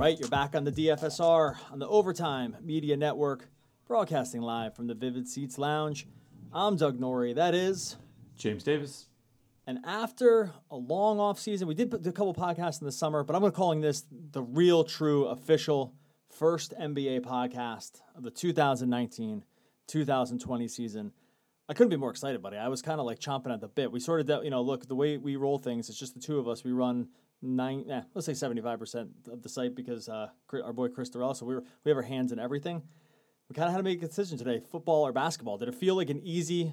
right, you're back on the DFSR on the Overtime Media Network, broadcasting live from the Vivid Seats Lounge. I'm Doug Norrie. That is James Davis. And after a long off season, we did put a couple podcasts in the summer, but I'm going to calling this the real, true, official first NBA podcast of the 2019 2020 season. I couldn't be more excited, buddy. I was kind of like chomping at the bit. We sort of, you know, look, the way we roll things, it's just the two of us. We run nine, eh, let's say 75% of the site because uh, our boy Chris Durrell, so we, were, we have our hands in everything. We kind of had to make a decision today football or basketball. Did it feel like an easy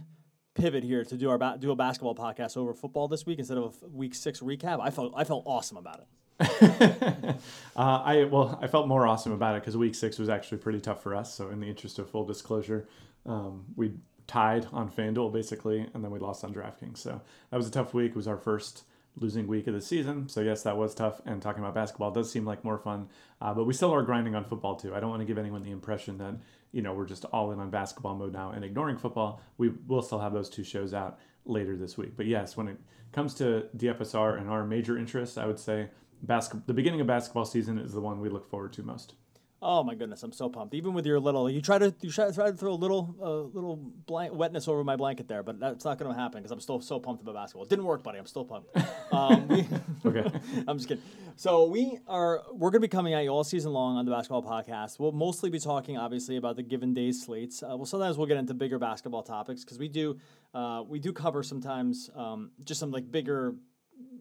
pivot here to do our ba- do a basketball podcast over football this week instead of a week six recap? I felt I felt awesome about it. uh, I well, I felt more awesome about it because week six was actually pretty tough for us. So, in the interest of full disclosure, um, we tied on FanDuel basically, and then we lost on DraftKings. So that was a tough week. It was our first losing week of the season. So yes, that was tough. And talking about basketball does seem like more fun, uh, but we still are grinding on football too. I don't want to give anyone the impression that you know we're just all in on basketball mode now and ignoring football. We will still have those two shows out later this week. But yes, when it comes to DFSR and our major interests, I would say basketball. The beginning of basketball season is the one we look forward to most. Oh my goodness, I'm so pumped. Even with your little, you try to you try, try to throw a little uh, little blank, wetness over my blanket there, but that's not going to happen because I'm still so pumped about basketball. It didn't work, buddy. I'm still pumped. Um, we, okay, I'm just kidding. So we are we're going to be coming at you all season long on the basketball podcast. We'll mostly be talking, obviously, about the given days slates. Uh, well, sometimes we'll get into bigger basketball topics because we do uh, we do cover sometimes um, just some like bigger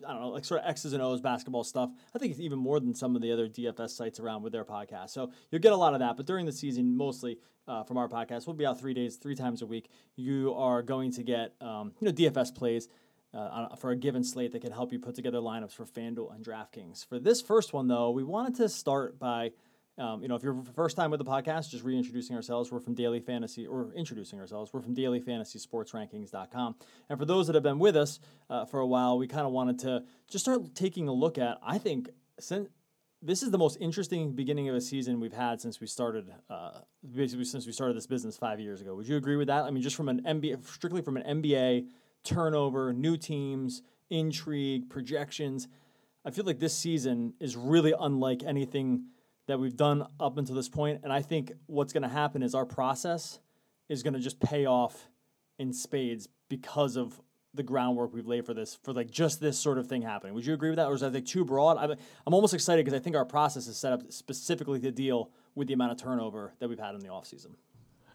I don't know, like sort of X's and O's basketball stuff. I think it's even more than some of the other DFS sites around with their podcast. So you'll get a lot of that. But during the season, mostly uh, from our podcast, we'll be out three days, three times a week. You are going to get, um, you know, DFS plays. Uh, for a given slate that can help you put together lineups for FanDuel and DraftKings. For this first one, though, we wanted to start by um, you know, if you're first time with the podcast, just reintroducing ourselves. We're from Daily Fantasy, or introducing ourselves. We're from Daily Fantasy Sports dailyfantasysportsrankings.com. And for those that have been with us uh, for a while, we kind of wanted to just start taking a look at, I think, since this is the most interesting beginning of a season we've had since we started, uh, basically since we started this business five years ago. Would you agree with that? I mean, just from an NBA, strictly from an NBA turnover, new teams, intrigue, projections. I feel like this season is really unlike anything that we've done up until this point. And I think what's going to happen is our process is going to just pay off in spades because of the groundwork we've laid for this, for like just this sort of thing happening. Would you agree with that? Or is that like too broad? I'm, I'm almost excited because I think our process is set up specifically to deal with the amount of turnover that we've had in the offseason.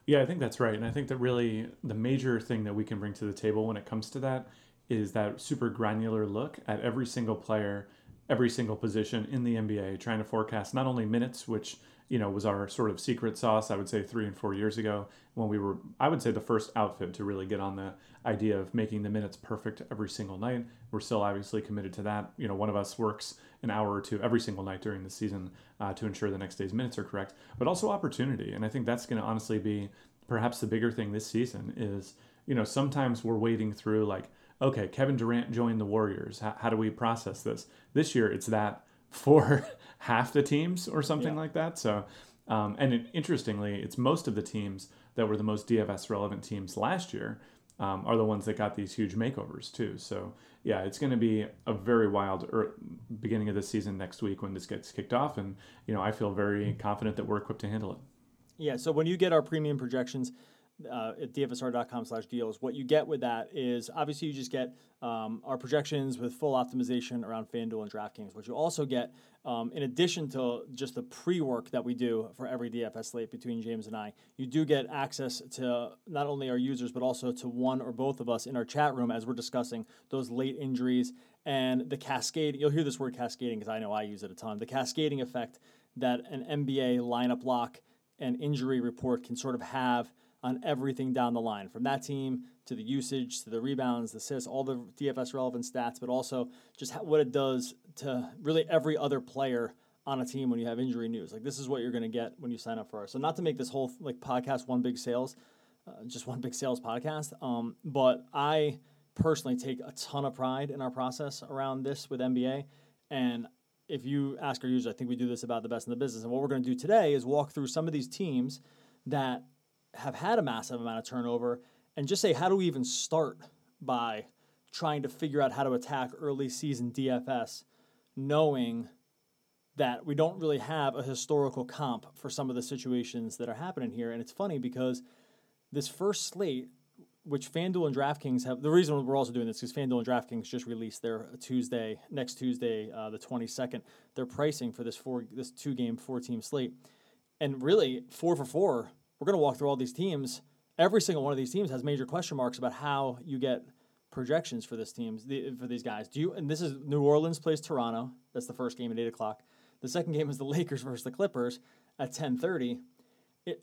Yeah, I think that's right. And I think that really the major thing that we can bring to the table when it comes to that is that super granular look at every single player every single position in the NBA, trying to forecast not only minutes, which you know was our sort of secret sauce. I would say three and four years ago when we were, I would say the first outfit to really get on the idea of making the minutes perfect every single night. We're still obviously committed to that. You know, one of us works an hour or two every single night during the season uh, to ensure the next day's minutes are correct, but also opportunity. And I think that's going to honestly be perhaps the bigger thing this season is you know sometimes we're wading through like okay, Kevin Durant joined the Warriors. How, how do we process this? This year, it's that for half the teams or something yeah. like that. So, um, and it, interestingly, it's most of the teams that were the most DFS relevant teams last year um, are the ones that got these huge makeovers too. So, yeah, it's going to be a very wild er, beginning of the season next week when this gets kicked off, and you know I feel very confident that we're equipped to handle it. Yeah. So when you get our premium projections uh, at dfsr.com slash deals. What you get with that is obviously you just get um, our projections with full optimization around FanDuel and DraftKings. What you also get, um, in addition to just the pre work that we do for every DFS slate between James and I, you do get access to not only our users, but also to one or both of us in our chat room as we're discussing those late injuries and the cascade. You'll hear this word cascading because I know I use it a ton. The cascading effect that an NBA lineup lock and injury report can sort of have on everything down the line from that team to the usage to the rebounds, the assists, all the DFS relevant stats, but also just what it does to really every other player on a team when you have injury news. Like this is what you're going to get when you sign up for us. So not to make this whole like podcast one big sales, uh, just one big sales podcast. Um, but I personally take a ton of pride in our process around this with NBA. And if you ask our users, I think we do this about the best in the business. And what we're going to do today is walk through some of these teams that have had a massive amount of turnover and just say, how do we even start by trying to figure out how to attack early season DFS, knowing that we don't really have a historical comp for some of the situations that are happening here. And it's funny because this first slate, which FanDuel and DraftKings have, the reason we're also doing this is FanDuel and DraftKings just released their Tuesday, next Tuesday, uh, the 22nd, their pricing for this four, this two game, four team slate. And really, four for four, we're going to walk through all these teams. Every single one of these teams has major question marks about how you get projections for this teams the, for these guys. Do you? And this is New Orleans plays Toronto. That's the first game at eight o'clock. The second game is the Lakers versus the Clippers at ten thirty. do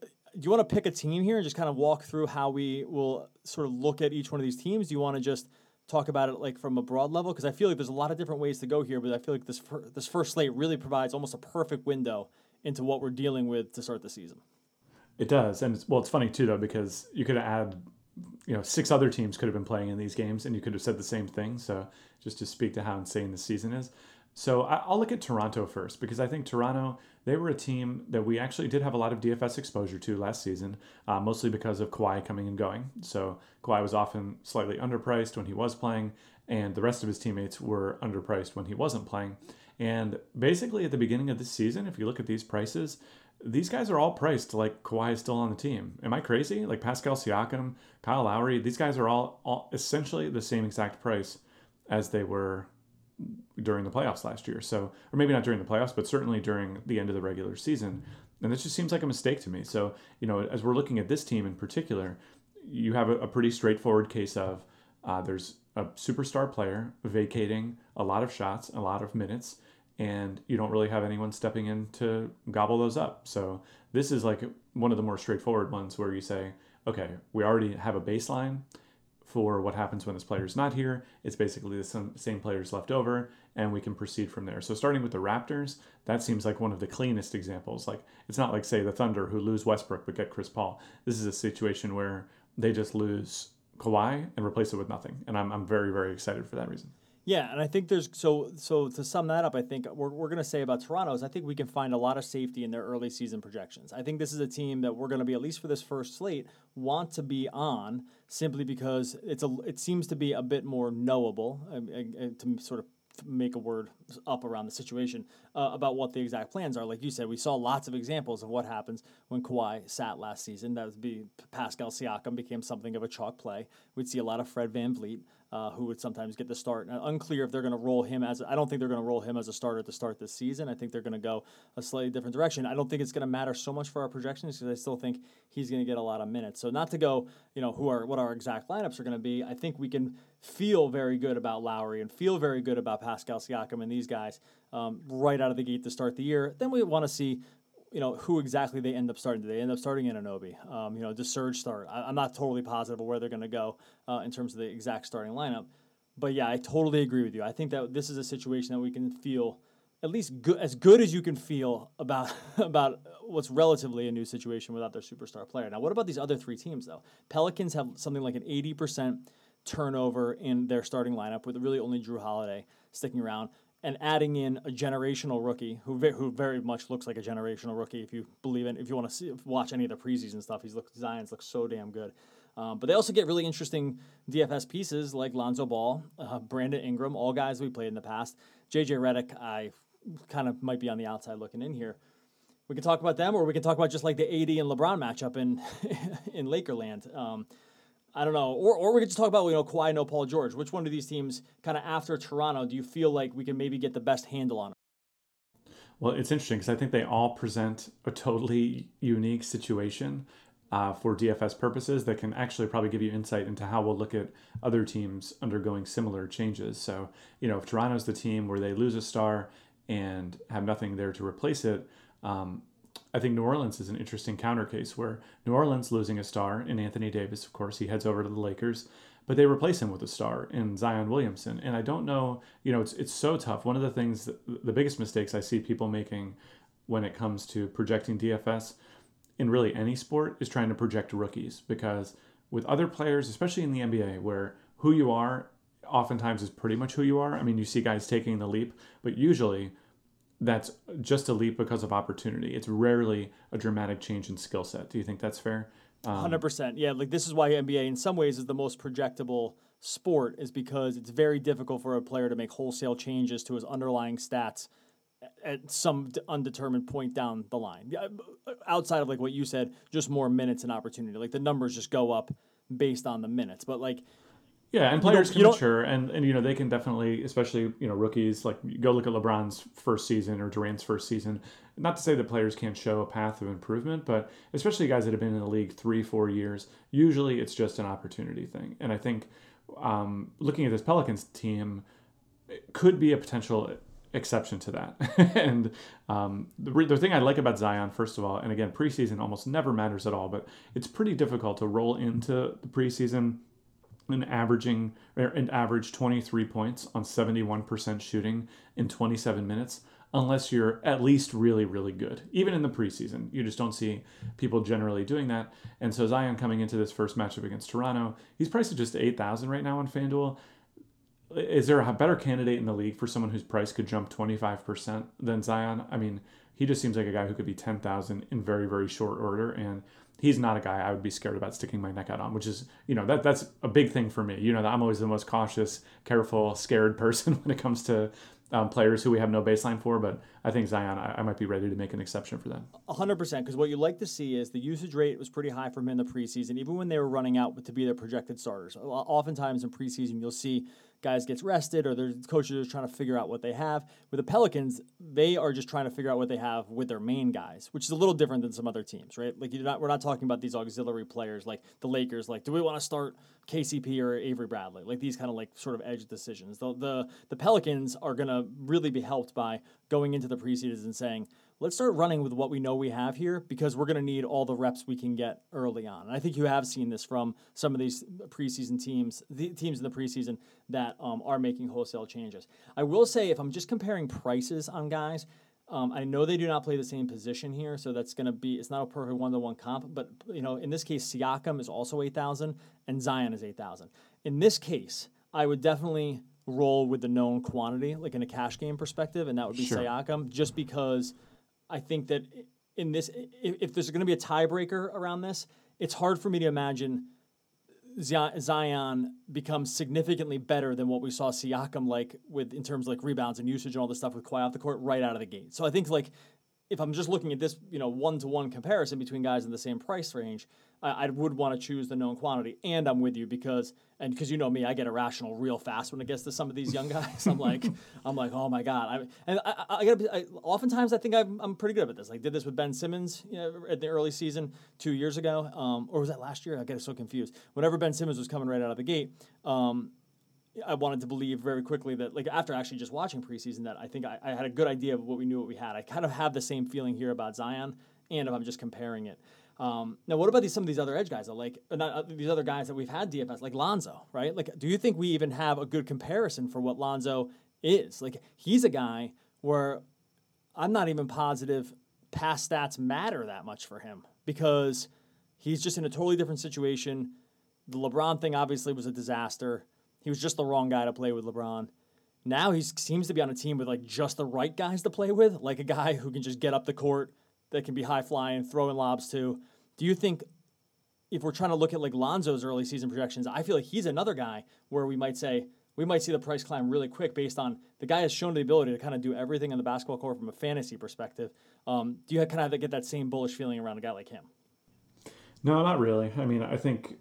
you want to pick a team here and just kind of walk through how we will sort of look at each one of these teams? Do you want to just talk about it like from a broad level? Because I feel like there's a lot of different ways to go here, but I feel like this fir- this first slate really provides almost a perfect window into what we're dealing with to start the season. It does, and it's, well, it's funny too though because you could add you know, six other teams could have been playing in these games, and you could have said the same thing. So, just to speak to how insane the season is. So, I'll look at Toronto first because I think Toronto, they were a team that we actually did have a lot of DFS exposure to last season, uh, mostly because of Kawhi coming and going. So, Kawhi was often slightly underpriced when he was playing, and the rest of his teammates were underpriced when he wasn't playing. And basically, at the beginning of this season, if you look at these prices, these guys are all priced like Kawhi is still on the team. Am I crazy? Like Pascal Siakam, Kyle Lowry, these guys are all, all essentially the same exact price as they were during the playoffs last year. So, or maybe not during the playoffs, but certainly during the end of the regular season. And this just seems like a mistake to me. So, you know, as we're looking at this team in particular, you have a, a pretty straightforward case of uh, there's a superstar player vacating a lot of shots, a lot of minutes and you don't really have anyone stepping in to gobble those up. So this is like one of the more straightforward ones where you say, okay, we already have a baseline for what happens when this player is not here. It's basically the same players left over, and we can proceed from there. So starting with the Raptors, that seems like one of the cleanest examples. Like it's not like say the Thunder who lose Westbrook but get Chris Paul. This is a situation where they just lose Kawhi and replace it with nothing, and I'm I'm very very excited for that reason. Yeah, and I think there's so so to sum that up, I think we're we're to say about Toronto is I think we can find a lot of safety in their early season projections. I think this is a team that we're to be at least for this first slate want to be on simply because it's a it seems to be a bit more knowable uh, uh, to sort of make a word up around the situation uh, about what the exact plans are. Like you said, we saw lots of examples of what happens when Kawhi sat last season. That would be Pascal Siakam became something of a chalk play. We'd see a lot of Fred VanVleet, uh, who would sometimes get the start. Now, unclear if they're going to roll him as I don't think they're going to roll him as a starter to start this season. I think they're going to go a slightly different direction. I don't think it's going to matter so much for our projections because I still think he's going to get a lot of minutes. So not to go, you know, who are what our exact lineups are going to be. I think we can feel very good about Lowry and feel very good about Pascal Siakam and these guys um, right out of the gate to start the year. Then we want to see you know who exactly they end up starting. Do they end up starting Anunoby? Um, you know, does Serge start? I, am not totally positive of where they're going to go uh, in terms of the exact starting lineup. But yeah, I totally agree with you. I think that this is a situation that we can feel at least good, as good as you can feel about about what's relatively a new situation without their superstar player. Now, what about these other three teams though? Pelicans have something like an 80% turnover in their starting lineup with really only Jrue Holiday sticking around and adding in a generational rookie who ve- who very much looks like a generational rookie. If you believe in, if you want to watch any of the preseason stuff, he's looked Zion's looks so damn good. Um, but they also get really interesting DFS pieces like Lonzo Ball, uh, Brandon Ingram, all guys we played in the past. JJ Redick, I kind of might be on the outside looking in here. We can talk about them, or we can talk about just like the AD and LeBron matchup in in Lakerland. Um, I don't know. Or, or we could just talk about, you know, Kawhi, no Paul George. Which one of these teams, kind of after Toronto, do you feel like we can maybe get the best handle on? Well, it's interesting because I think they all present a totally unique situation uh, for DFS purposes that can actually probably give you insight into how we'll look at other teams undergoing similar changes. So, you know, if Toronto's the team where they lose a star and have nothing there to replace it, um, I think New Orleans is an interesting counter case where New Orleans losing a star in Anthony Davis, of course, he heads over to the Lakers, but they replace him with a star in Zion Williamson. And I don't know, you know, it's it's so tough. One of the things, that, the biggest mistakes I see people making when it comes to projecting DFS in really any sport is trying to project rookies because with other players, especially in the NBA, where who you are oftentimes is pretty much who you are. I mean, you see guys taking the leap, but usually that's just a leap because of opportunity. It's rarely a dramatic change in skill set. Do you think that's fair? Um, Hundred percent. Yeah, like this is why NBA in some ways is the most projectable sport, is because it's very difficult for a player to make wholesale changes to his underlying stats at some undetermined point down the line. Outside of like what you said, just more minutes and opportunity. Like the numbers just go up based on the minutes. But like yeah, and players can mature, and and you know they can definitely, especially you know rookies. Like go look at LeBron's first season or Durant's first season. Not to say that players can't show a path of improvement, but especially guys that have been in the league three, four years. Usually, it's just an opportunity thing, and I think um, looking at this Pelicans team could be a potential exception to that. and um, the, the thing I like about Zion, first of all, and again, preseason almost never matters at all, but it's pretty difficult to roll into the preseason Er, and averaging and average 23 points on 71% shooting in 27 minutes unless you're at least really really good. Even in the preseason you just don't see people generally doing that. And so zion coming into this first matchup against toronto he's priced at just 8000 right now on fanduel. Is there a better candidate in the league for someone whose price could jump 25% than zion? I mean he just seems like a guy who could be 10000 in very very short order and he's not a guy I would be scared about sticking my neck out on, which is, you know, that that's a big thing for me. You know, I'm always the most cautious, careful, scared person when it comes to um, players who we have no baseline for. But I think Zion, I, I might be ready to make an exception for them. 100%. Because what you like to see is the usage rate was pretty high for him in the preseason, even when they were running out to be their projected starters. Oftentimes in preseason, you'll see guys gets rested or their coaches are trying to figure out what they have. With the Pelicans, they are just trying to figure out what they have with their main guys, which is a little different than some other teams, right? Like you're not, we're not talking about these auxiliary players like the Lakers. Like, do we want to start KCP or Avery Bradley? Like these kind of like sort of edge decisions. The the, the Pelicans are going to really be helped by going into the preseason and saying let's start running with what we know we have here because we're going to need all the reps we can get early on. And I think you have seen this from some of these preseason teams, the teams in the preseason that um, are making wholesale changes. I will say, if I'm just comparing prices on guys, um, I know they do not play the same position here, so that's going to be it's not a perfect one to one comp. But you know, in this case, Siakam is also eight thousand, and Zion is eight thousand. In this case, I would definitely roll with the known quantity, like in a cash game perspective, and that would be sure. Siakam, just because I think that in this, if, there's going to be a tiebreaker around this, it's hard for me to imagine Zion becomes significantly better than what we saw Siakam like with in terms of like rebounds and usage and all this stuff with Kawhi off the court right out of the gate. So I think like if I'm just looking at this, you know, one to one comparison between guys in the same price range, I, I would want to choose the known quantity. And I'm with you because, and because you know me, I get irrational real fast when it gets to some of these young guys. I'm like, I'm like, oh my god. I, and I, I, gotta be. I, oftentimes, I think I'm, I'm pretty good at this. Like, did this with Ben Simmons, you know, at the early season two years ago, um, or was that last year? I get so confused. Whenever Ben Simmons was coming right out of the gate, um, I wanted to believe very quickly that, like, after actually just watching preseason, that I think I, I, had a good idea of what we knew what we had. I kind of have the same feeling here about Zion, and if I'm just comparing it. Um, now, what about these some of these other edge guys? Like uh, not, uh, these other guys that we've had DFS, like Lonzo, right? Like, do you think we even have a good comparison for what Lonzo is? Like, he's a guy where I'm not even positive past stats matter that much for him because he's just in a totally different situation. The LeBron thing obviously was a disaster. He was just the wrong guy to play with LeBron. Now he seems to be on a team with like just the right guys to play with, like a guy who can just get up the court, that can be high flying, throwing lobs too. Do you think if we're trying to look at like Lonzo's early season projections, I feel like he's another guy where we might say we might see the price climb really quick based on the guy has shown the ability to kind of do everything on the basketball court from a fantasy perspective. Um, do you kind of get that same bullish feeling around a guy like him? No, not really. I mean, I think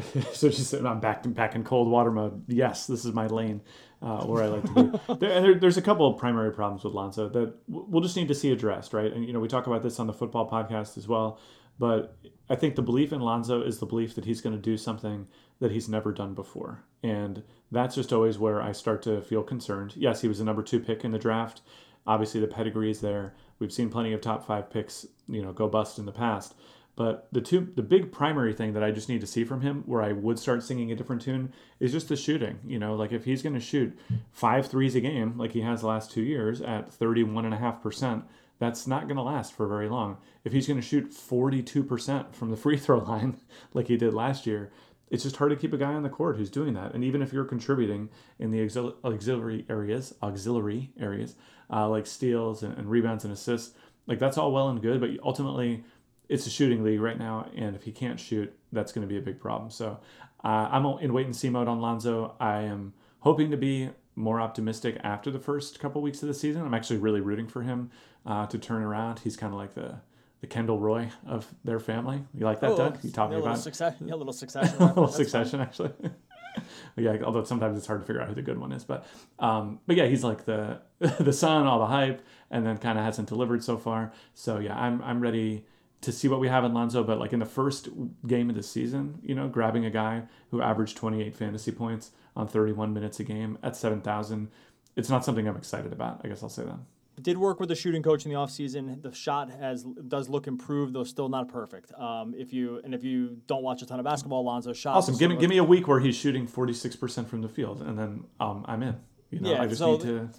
so just I'm back back in cold water mode. Yes, this is my lane uh, where I like to be. there, there, there's a couple of primary problems with Lonzo that we'll just need to see addressed, right? And you know, we talk about this on the football podcast as well. But I think the belief in Lonzo is the belief that he's going to do something that he's never done before, and that's just always where I start to feel concerned. Yes, he was a number two pick in the draft. Obviously, the pedigree is there. We've seen plenty of top five picks, you know, go bust in the past. But the two, the big primary thing that I just need to see from him, where I would start singing a different tune, is just the shooting. You know, like if he's going to shoot five threes a game, like he has the last two years at thirty-one and a half percent, that's not going to last for very long. If he's going to shoot forty-two percent from the free throw line, like he did last year, it's just hard to keep a guy on the court who's doing that. And even if you're contributing in the auxil- auxiliary areas, auxiliary areas, uh, like steals and, and rebounds and assists, like that's all well and good, but ultimately it's a shooting league right now, and if he can't shoot, that's going to be a big problem. So uh, I'm in wait and see mode on Lonzo. I am hoping to be more optimistic after the first couple weeks of the season. I'm actually really rooting for him uh, to turn around. He's kind of like the the Kendall Roy of their family. You like that, oh, Doug? You me about success, yeah, a little succession, a little succession actually. yeah, although sometimes it's hard to figure out who the good one is, but um, but yeah, he's like the the son, all the hype, and then kind of hasn't delivered so far. So yeah, I'm I'm ready to see what we have in Lonzo, but like in the first game of the season, you know, grabbing a guy who averaged 28 fantasy points on 31 minutes a game at 7,000, it's not something I'm excited about. I guess I'll say that. Did work with the shooting coach in the offseason. The shot has does look improved, though still not perfect. Um, if you and if you don't watch a ton of basketball, Lonzo shot. Awesome. Give me give me a week where he's shooting 46% from the field, and then um, I'm in. You know, yeah, I just so need to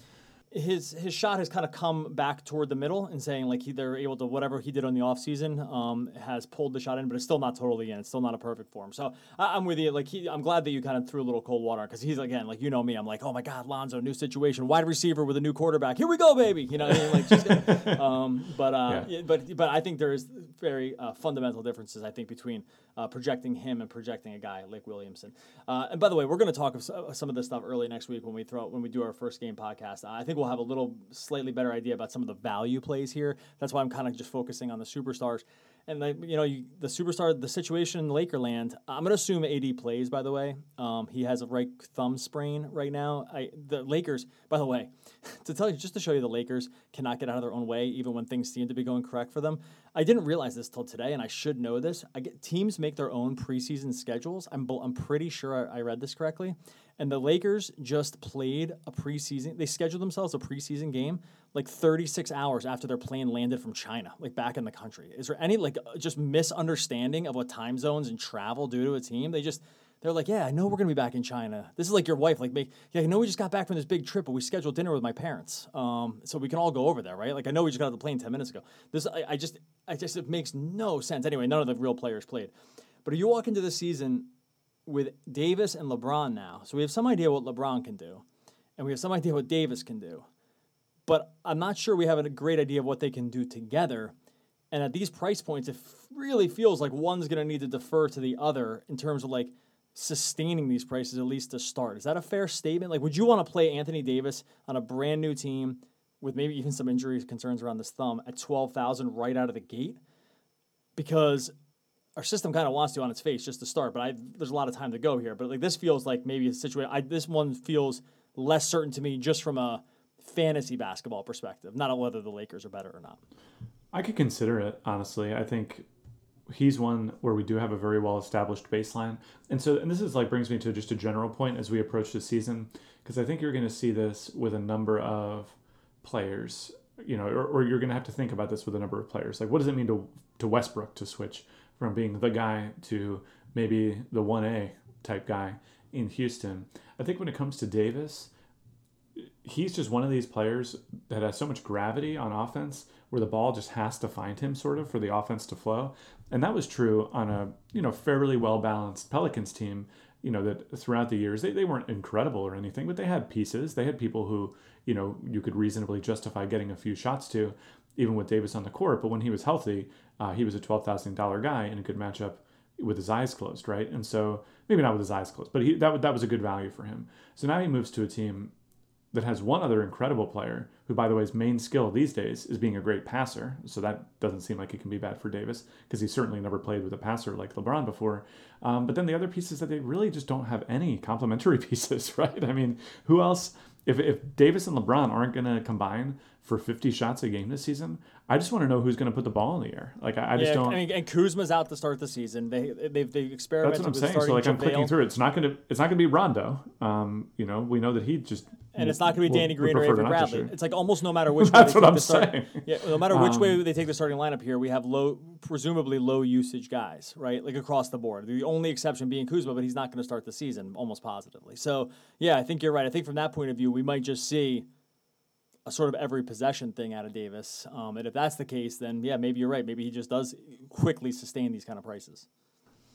his his shot has kind of come back toward the middle and saying like he, they're able to whatever he did on the offseason um, has pulled the shot in, but it's still not totally in. It's still not a perfect form. So I, am with you. Like he, I'm glad that you kind of threw a little cold water because he's again like you know me. I'm like oh my god, Lonzo, new situation, wide receiver with a new quarterback. Here we go, baby. You know, I mean? like just, um, but uh, yeah. but but I think there is very uh, fundamental differences. I think between uh, projecting him and projecting a guy like Williamson. Uh, and by the way, we're going to talk of some of this stuff early next week when we throw when we do our first game podcast. I think we'll have a little slightly better idea about some of the value plays here. That's why I'm kind of just focusing on the superstars. And the, you know, you, the superstar, the situation in Lakerland. I'm gonna assume AD plays. By the way, um, he has a right thumb sprain right now. I, the Lakers, by the way, to tell you, just to show you, the Lakers cannot get out of their own way, even when things seem to be going correct for them. I didn't realize this till today, and I should know this. I get teams make their own preseason schedules. I'm I'm pretty sure I, I read this correctly, and the Lakers just played a preseason. They scheduled themselves a preseason game like 36 hours after their plane landed from China, like back in the country. Is there any like just misunderstanding of what time zones and travel do to a team? They just they're like, yeah, I know we're gonna be back in China. This is like your wife, like, make, yeah, I know we just got back from this big trip, but we scheduled dinner with my parents, um, so we can all go over there, right? Like, I know we just got off the plane ten minutes ago. This, I, I just, I just, it makes no sense. Anyway, none of the real players played, but you walk into the season with Davis and LeBron now. So we have some idea what LeBron can do, and we have some idea what Davis can do. But I'm not sure we have a great idea of what they can do together. And at these price points, it really feels like one's going to need to defer to the other in terms of like sustaining these prices at least to start. Is that a fair statement? Like, would you want to play Anthony Davis on a brand new team with maybe even some injury concerns around this thumb at 12,000 right out of the gate? Because our system kind of wants to on its face just to start, but I, there's a lot of time to go here. But like this feels like maybe a situation. I, this one feels less certain to me just from a fantasy basketball perspective, not on whether the Lakers are better or not. I could consider it honestly. I think he's one where we do have a very well established baseline, and so and this is like brings me to just a general point as we approach the season because I think you're going to see this with a number of players. You know, or, or you're going to have to think about this with a number of players. Like, what does it mean to to Westbrook to switch from being the guy to maybe the 1A type guy in Houston. I think when it comes to Davis, he's just one of these players that has so much gravity on offense where the ball just has to find him sort of for the offense to flow. And that was true on a, you know, fairly well balanced Pelicans team, you know, that throughout the years they, they weren't incredible or anything, but they had pieces. They had people who, you know, you could reasonably justify getting a few shots to even with Davis on the court. But when he was healthy, uh, he was a twelve thousand dollar guy and a good matchup with his eyes closed, right? And so maybe not with his eyes closed, but he that that was a good value for him. So now he moves to a team that has one other incredible player, who by the way, his main skill these days is being a great passer. So that doesn't seem like it can be bad for Davis because he certainly never played with a passer like LeBron before. Um, but then the other piece is that they really just don't have any complementary pieces, right? I mean, who else? If, if Davis and LeBron aren't going to combine for 50 shots a game this season, I just want to know who's going to put the ball in the air. Like I, I just don't. I mean, and Kuzma's out to start the season. They they've, they've experimented. That's what I'm saying. So like I'm clicking through. It's not going to it's not going to be Rondo. Um, you know, we know that he just and it's not going to be Danny Green or Avery Bradley. It's like almost no matter which. That's way they what I'm start, saying. Yeah, no matter which um, way they take the starting lineup here, we have low, presumably low usage guys, right? Like across the board. The only exception being Kuzma, but he's not going to start the season almost positively. So yeah, I think you're right. I think from that point of view, we might just see a sort of every possession thing out of Davis. Um, and if that's the case, then yeah, maybe you're right. Maybe he just does quickly sustain these kind of prices.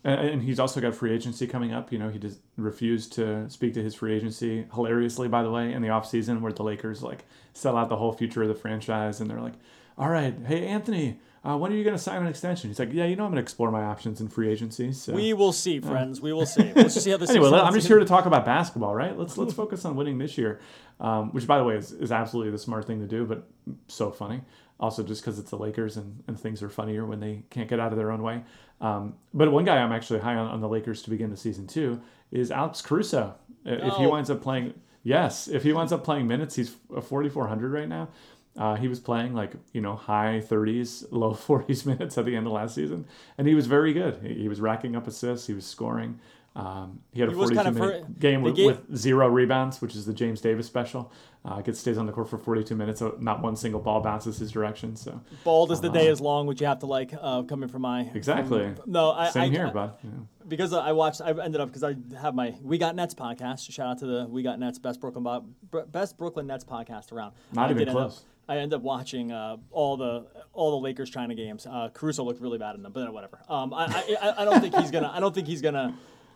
And he's also got free agency coming up. You know, he just refused to speak to his free agency hilariously, by the way, in the offseason where the Lakers like sell out the whole future of the franchise and they're like, all right, hey, Anthony, uh, when are you going to sign an extension? He's like, yeah, you know, I'm going to explore my options in free agency. So. We will see, friends. We will see. Let's just see how this. anyway, I'm just here to talk about basketball, right? Let's let's focus on winning this year, um, which, by the way, is, is absolutely the smart thing to do, but so funny. Also, just because it's the Lakers and, and things are funnier when they can't get out of their own way. Um, but one guy I'm actually high on, on the Lakers to begin the season too is Alex Caruso. If he winds up playing, yes, if he winds up playing minutes, he's 4,400 right now. Uh, he was playing like you know high 30s, low 40s minutes at the end of last season, and he was very good. He, he was racking up assists. He was scoring. Um, he had a 42 kind of minute for, game with, gave, with, zero rebounds, which is the James Davis special. Uh, gets stays on the court for 42 minutes, so not one single ball bounces his direction. So bald as the uh, day is long, which you have to like uh, coming from my exactly. From, no, I same I, here, I, bud. Yeah. Because I watched, I ended up because I have my We Got Nets podcast. Shout out to the We Got Nets best Brooklyn best Brooklyn Nets podcast around. Not even close. I end up watching uh, all the all the Lakers China games. Uh, Caruso looked really bad in them, but whatever. Um, I, I, I don't think he's gonna I don't think he's gonna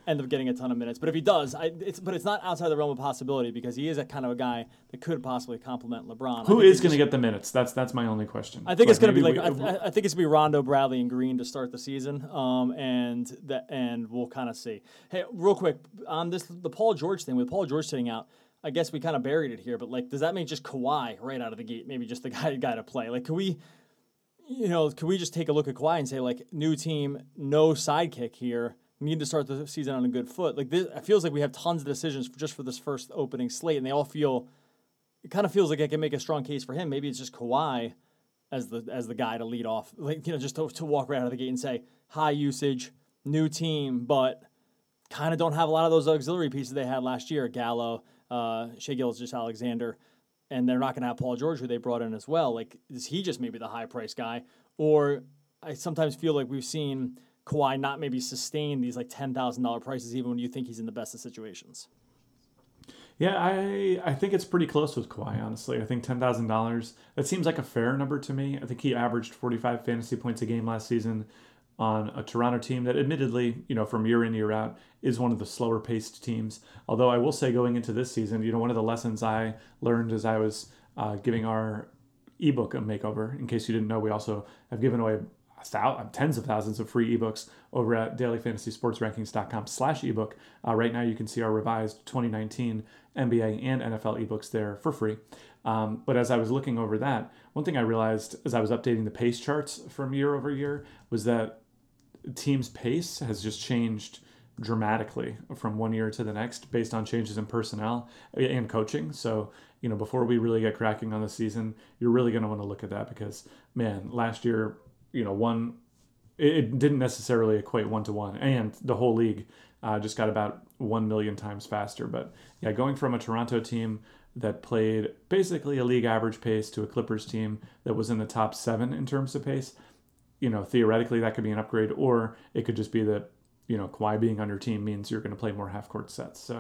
end up getting a ton of minutes. But if he does, I, it's but it's not outside the realm of possibility because he is a kind of a guy that could possibly complement LeBron. Who is going to get the minutes? That's that's my only question. I think like it's going to be like we, I, I, think it's going to be Rondo, Bradley, and Green to start the season. Um, and that and we'll kind of see. Hey, real quick on this the Paul George thing with Paul George sitting out. I guess we kind of buried it here, but like, does that mean just Kawhi right out of the gate? Maybe just the guy guy to play. Like, can we, you know, can we just take a look at Kawhi and say like, new team, no sidekick here? Need to start the season on a good foot. Like this, it feels like we have tons of decisions for just for this first opening slate, and they all feel. It kind of feels like I can make a strong case for him. Maybe it's just Kawhi as the as the guy to lead off, like you know, just to, to walk right out of the gate and say high usage, new team, but kind of don't have a lot of those auxiliary pieces they had last year. Gallo, uh, Shai just Alexander, and they're not going to have Paul George, who they brought in as well. Like, is he just maybe the high price guy? Or I sometimes feel like we've seen Kawhi not maybe sustain these like ten thousand dollar prices, even when you think he's in the best of situations. Yeah, I I think it's pretty close with Kawhi. Honestly, I think ten thousand dollars that seems like a fair number to me. I think he averaged forty five fantasy points a game last season on a Toronto team that, admittedly, you know, from year in year out, is one of the slower paced teams. Although I will say, going into this season, you know, one of the lessons I learned as I was uh, giving our ebook a makeover. In case you didn't know, we also have given away tens of thousands of free ebooks over at dailyfantasysportsrankings.com slash ebook. Uh, right now, you can see our revised 2019 NBA and NFL ebooks there for free. Um, but as I was looking over that, one thing I realized as I was updating the pace charts from year over year was that team's pace has just changed dramatically from one year to the next based on changes in personnel and coaching. So, you know, before we really get cracking on the season, you're really going to want to look at that because, man, last year, you know, one, it didn't necessarily equate one to one, and the whole league uh, just got about 1 million times faster. But yeah, going from a Toronto team that played basically a league average pace to a Clippers team that was in the top seven in terms of pace, you know, theoretically that could be an upgrade, or it could just be that, you know, Kawhi being on your team means you're going to play more half court sets. So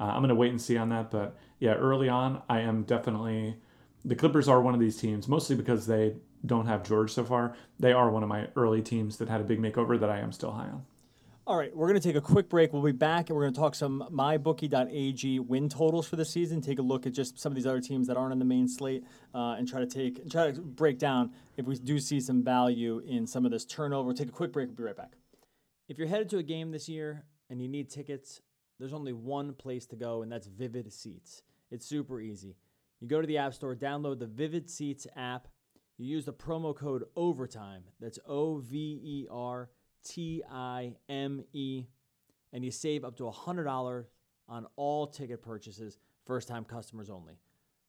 uh, I'm going to wait and see on that. But yeah, early on, I am definitely. The Clippers are one of these teams, mostly because they don't have George so far. They are one of my early teams that had a big makeover that I am still high on. All right, we're going to take a quick break. We'll be back and we're going to talk some mybookie.ag win totals for the season. Take a look at just some of these other teams that aren't in the main slate, uh, and try to take try to break down if we do see some value in some of this turnover. We'll take a quick break. We'll be right back. If you're headed to a game this year and you need tickets, there's only one place to go, and that's Vivid Seats. It's super easy. You go to the App Store, download the Vivid Seats app. You use the promo code OVERTIME. That's O V E R T I M E, and you save up to $100 on all ticket purchases, first time customers only.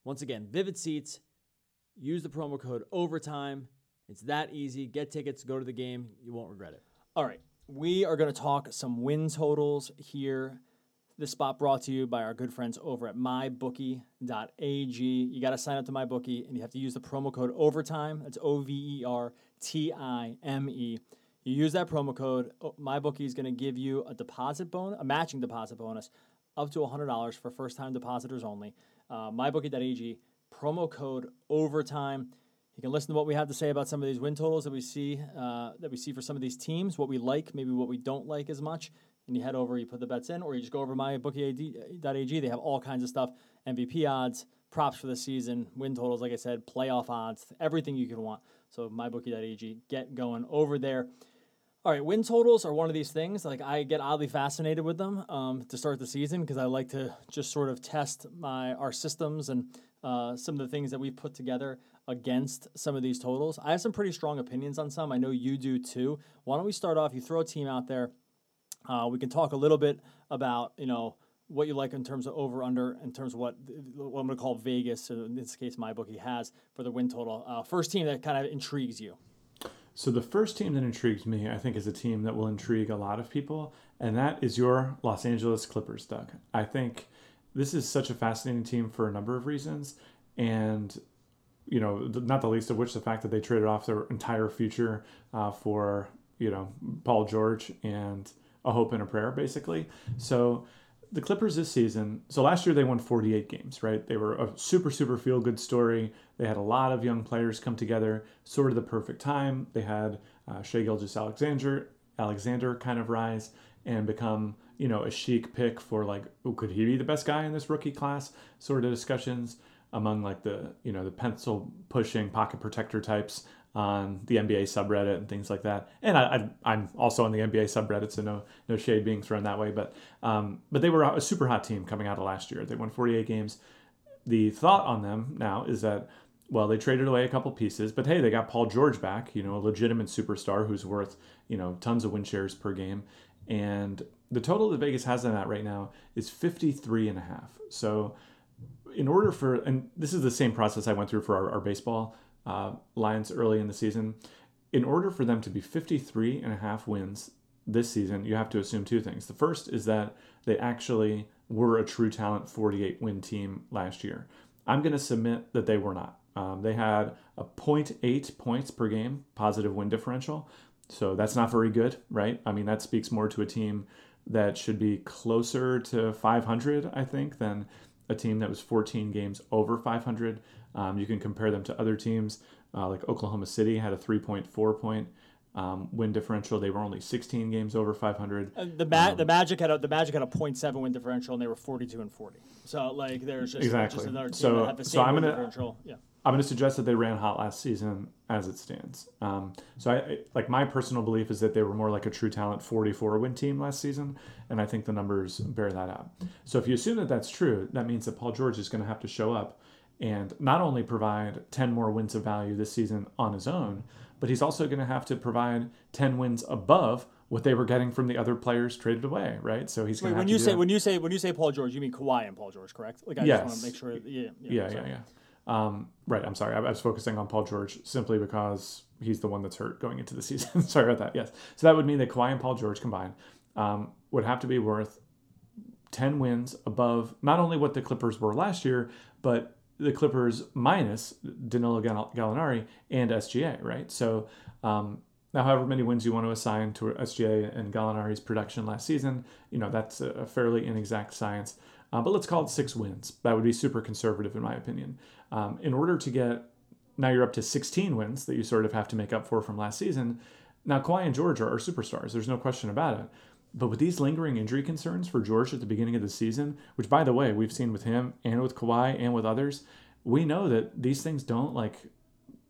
Once again, Vivid Seats, use the promo code OVERTIME. It's that easy. Get tickets, go to the game. You won't regret it. All right, we are going to talk some win totals here. This spot brought to you by our good friends over at mybookie.ag. You got to sign up to mybookie and you have to use the promo code OVERTIME. That's O V E R T I M E. You use that promo code. Oh, MyBookie is going to give you a deposit bonus, a matching deposit bonus, up to $100 for first-time depositors only. Uh, MyBookie.ag promo code overtime. You can listen to what we have to say about some of these win totals that we see uh, that we see for some of these teams, what we like, maybe what we don't like as much. And you head over, you put the bets in, or you just go over mybookie.ag. They have all kinds of stuff: MVP odds, props for the season, win totals, like I said, playoff odds, everything you can want. So mybookie.ag, get going over there. All right, win totals are one of these things. Like I get oddly fascinated with them um, to start the season because I like to just sort of test my our systems and uh, some of the things that we've put together against some of these totals. I have some pretty strong opinions on some. I know you do too. Why don't we start off? You throw a team out there. Uh, we can talk a little bit about you know what you like in terms of over under in terms of what what I'm going to call Vegas, in this case my bookie has for the win total. Uh, first team that kind of intrigues you. So the first team that intrigues me, I think, is a team that will intrigue a lot of people, and that is your Los Angeles Clippers, Doug. I think this is such a fascinating team for a number of reasons, and you know, not the least of which the fact that they traded off their entire future uh, for you know Paul George and a hope and a prayer, basically. So the Clippers this season, so last year they won 48 games, right? They were a super, super feel good story. They had a lot of young players come together, sort of the perfect time. They had uh, Shai Gilgeous-Alexander, Alexander kind of rise and become, you know, a chic pick for like, oh, could he be the best guy in this rookie class? Sort of discussions among like the, you know, the pencil pushing pocket protector types on the NBA subreddit and things like that. And I, am also on the NBA subreddit, so no no shade being thrown that way. But um, but they were a super hot team coming out of last year. They won 48 games. The thought on them now is that well they traded away a couple pieces, but hey they got Paul George back, you know a legitimate superstar who's worth you know tons of win shares per game, and the total that Vegas has on that right now is 53 and a half. So in order for and this is the same process I went through for our, our baseball uh, Lions early in the season. In order for them to be 53 and a half wins this season, you have to assume two things. The first is that they actually were a true talent 48 win team last year. I'm going to submit that they were not. Um, they had a 0.8 points per game positive win differential. So that's not very good, right? I mean, that speaks more to a team that should be closer to 500, I think, than a team that was 14 games over 500. Um, you can compare them to other teams uh, like Oklahoma City had a 3.4 point um, win differential. They were only 16 games over 500. Uh, the ma- um, the Magic had a the Magic had a 0.7 win differential, and they were 42 and 40. So like there's just, exactly. just another team so, that had the so same I'm win gonna, differential. Yeah. I'm going to suggest that they ran hot last season as it stands. Um, so, I, I, like my personal belief is that they were more like a true talent 44 win team last season, and I think the numbers bear that out. So, if you assume that that's true, that means that Paul George is going to have to show up and not only provide 10 more wins of value this season on his own, but he's also going to have to provide 10 wins above what they were getting from the other players traded away, right? So he's going Wait, to when you say that. when you say when you say Paul George, you mean Kawhi and Paul George, correct? Like I yes. just want to make sure. Yeah, yeah, yeah, yeah. yeah. Um, right. I'm sorry. I, I, was focusing on Paul George simply because he's the one that's hurt going into the season. sorry about that. Yes. So that would mean that Kawhi and Paul George combined um, would have to be worth 10 wins above not only what the Clippers were last year, but the Clippers minus Danilo Gallinari and SGA, right? So um, now, however many wins you want to assign to SGA and Gallinari's production last season, you know, that's a fairly inexact science. Uh, but let's call it six wins. That would be super conservative, in my opinion. Um, in order to get, now you're up to 16 wins that you sort of have to make up for from last season. Now, Kawhi and George are, are superstars. There's no question about it. But with these lingering injury concerns for George at the beginning of the season, which by the way, we've seen with him and with Kawhi and with others, we know that these things don't like